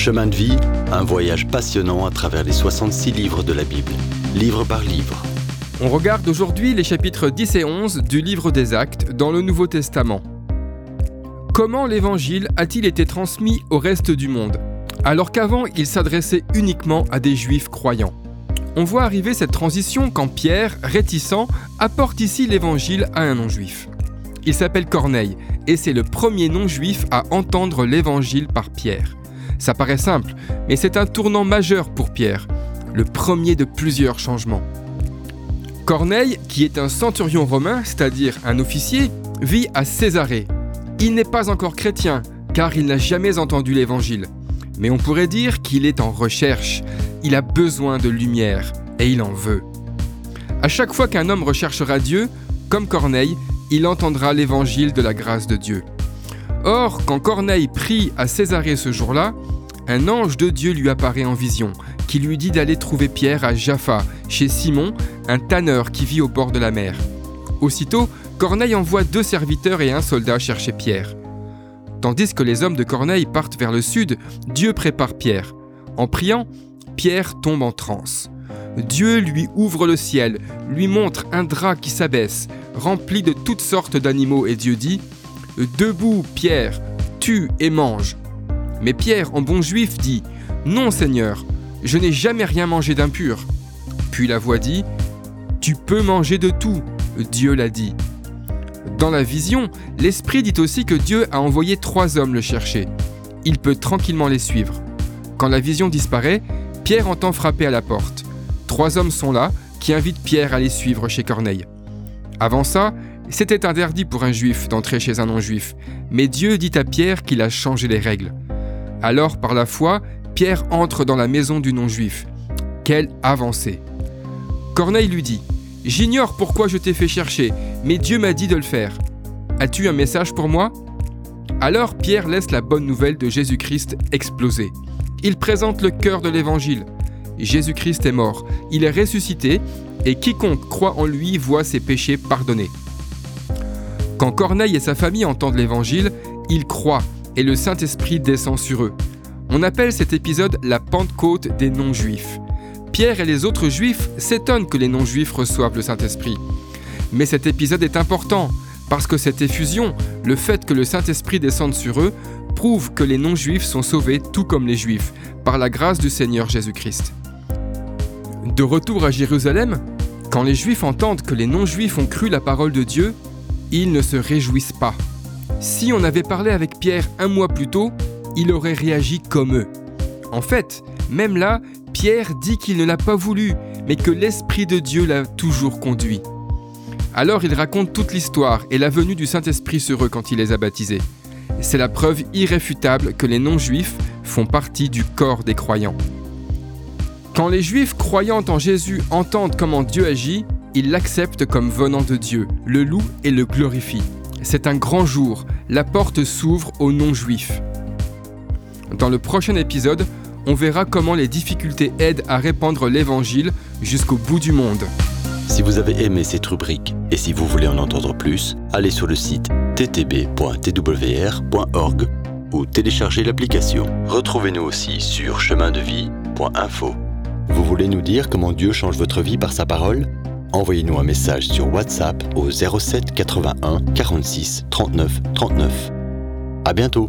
Chemin de vie, un voyage passionnant à travers les 66 livres de la Bible, livre par livre. On regarde aujourd'hui les chapitres 10 et 11 du livre des Actes dans le Nouveau Testament. Comment l'Évangile a-t-il été transmis au reste du monde, alors qu'avant il s'adressait uniquement à des juifs croyants? On voit arriver cette transition quand Pierre, réticent, apporte ici l'Évangile à un non-juif. Il s'appelle Corneille et c'est le premier non-juif à entendre l'Évangile par Pierre. Ça paraît simple, mais c'est un tournant majeur pour Pierre, le premier de plusieurs changements. Corneille, qui est un centurion romain, c'est-à-dire un officier, vit à Césarée. Il n'est pas encore chrétien, car il n'a jamais entendu l'Évangile. Mais on pourrait dire qu'il est en recherche, il a besoin de lumière, et il en veut. À chaque fois qu'un homme recherchera Dieu, comme Corneille, il entendra l'évangile de la grâce de Dieu. Or, quand Corneille prie à Césarée ce jour-là, un ange de Dieu lui apparaît en vision, qui lui dit d'aller trouver Pierre à Jaffa, chez Simon, un tanneur qui vit au bord de la mer. Aussitôt, Corneille envoie deux serviteurs et un soldat chercher Pierre. Tandis que les hommes de Corneille partent vers le sud, Dieu prépare Pierre. En priant, Pierre tombe en transe. Dieu lui ouvre le ciel, lui montre un drap qui s'abaisse, rempli de toutes sortes d'animaux, et Dieu dit Debout, Pierre, tue et mange. Mais Pierre, en bon juif, dit Non, Seigneur, je n'ai jamais rien mangé d'impur. Puis la voix dit Tu peux manger de tout, Dieu l'a dit. Dans la vision, l'Esprit dit aussi que Dieu a envoyé trois hommes le chercher. Il peut tranquillement les suivre. Quand la vision disparaît, Pierre entend frapper à la porte. Trois hommes sont là qui invitent Pierre à les suivre chez Corneille. Avant ça, c'était interdit pour un juif d'entrer chez un non-juif, mais Dieu dit à Pierre qu'il a changé les règles. Alors, par la foi, Pierre entre dans la maison du non-juif. Quelle avancée Corneille lui dit J'ignore pourquoi je t'ai fait chercher, mais Dieu m'a dit de le faire. As-tu un message pour moi? Alors Pierre laisse la bonne nouvelle de Jésus-Christ exploser. Il présente le cœur de l'évangile. Jésus-Christ est mort, il est ressuscité et quiconque croit en lui voit ses péchés pardonnés. Quand Corneille et sa famille entendent l'Évangile, ils croient et le Saint-Esprit descend sur eux. On appelle cet épisode la Pentecôte des non-juifs. Pierre et les autres juifs s'étonnent que les non-juifs reçoivent le Saint-Esprit. Mais cet épisode est important parce que cette effusion, le fait que le Saint-Esprit descende sur eux, prouve que les non-juifs sont sauvés tout comme les juifs, par la grâce du Seigneur Jésus-Christ. De retour à Jérusalem, quand les Juifs entendent que les non-Juifs ont cru la parole de Dieu, ils ne se réjouissent pas. Si on avait parlé avec Pierre un mois plus tôt, il aurait réagi comme eux. En fait, même là, Pierre dit qu'il ne l'a pas voulu, mais que l'Esprit de Dieu l'a toujours conduit. Alors il raconte toute l'histoire et la venue du Saint-Esprit sur eux quand il les a baptisés. C'est la preuve irréfutable que les non-juifs font partie du corps des croyants. Quand les Juifs croyant en Jésus entendent comment Dieu agit, ils l'acceptent comme venant de Dieu, le louent et le glorifient. C'est un grand jour, la porte s'ouvre aux non-juifs. Dans le prochain épisode, on verra comment les difficultés aident à répandre l'Évangile jusqu'au bout du monde. Si vous avez aimé cette rubrique et si vous voulez en entendre plus, allez sur le site ttb.twr.org ou téléchargez l'application. Retrouvez-nous aussi sur chemindevie.info. Vous voulez nous dire comment Dieu change votre vie par sa parole? Envoyez-nous un message sur WhatsApp au 07 81 46 39 39. À bientôt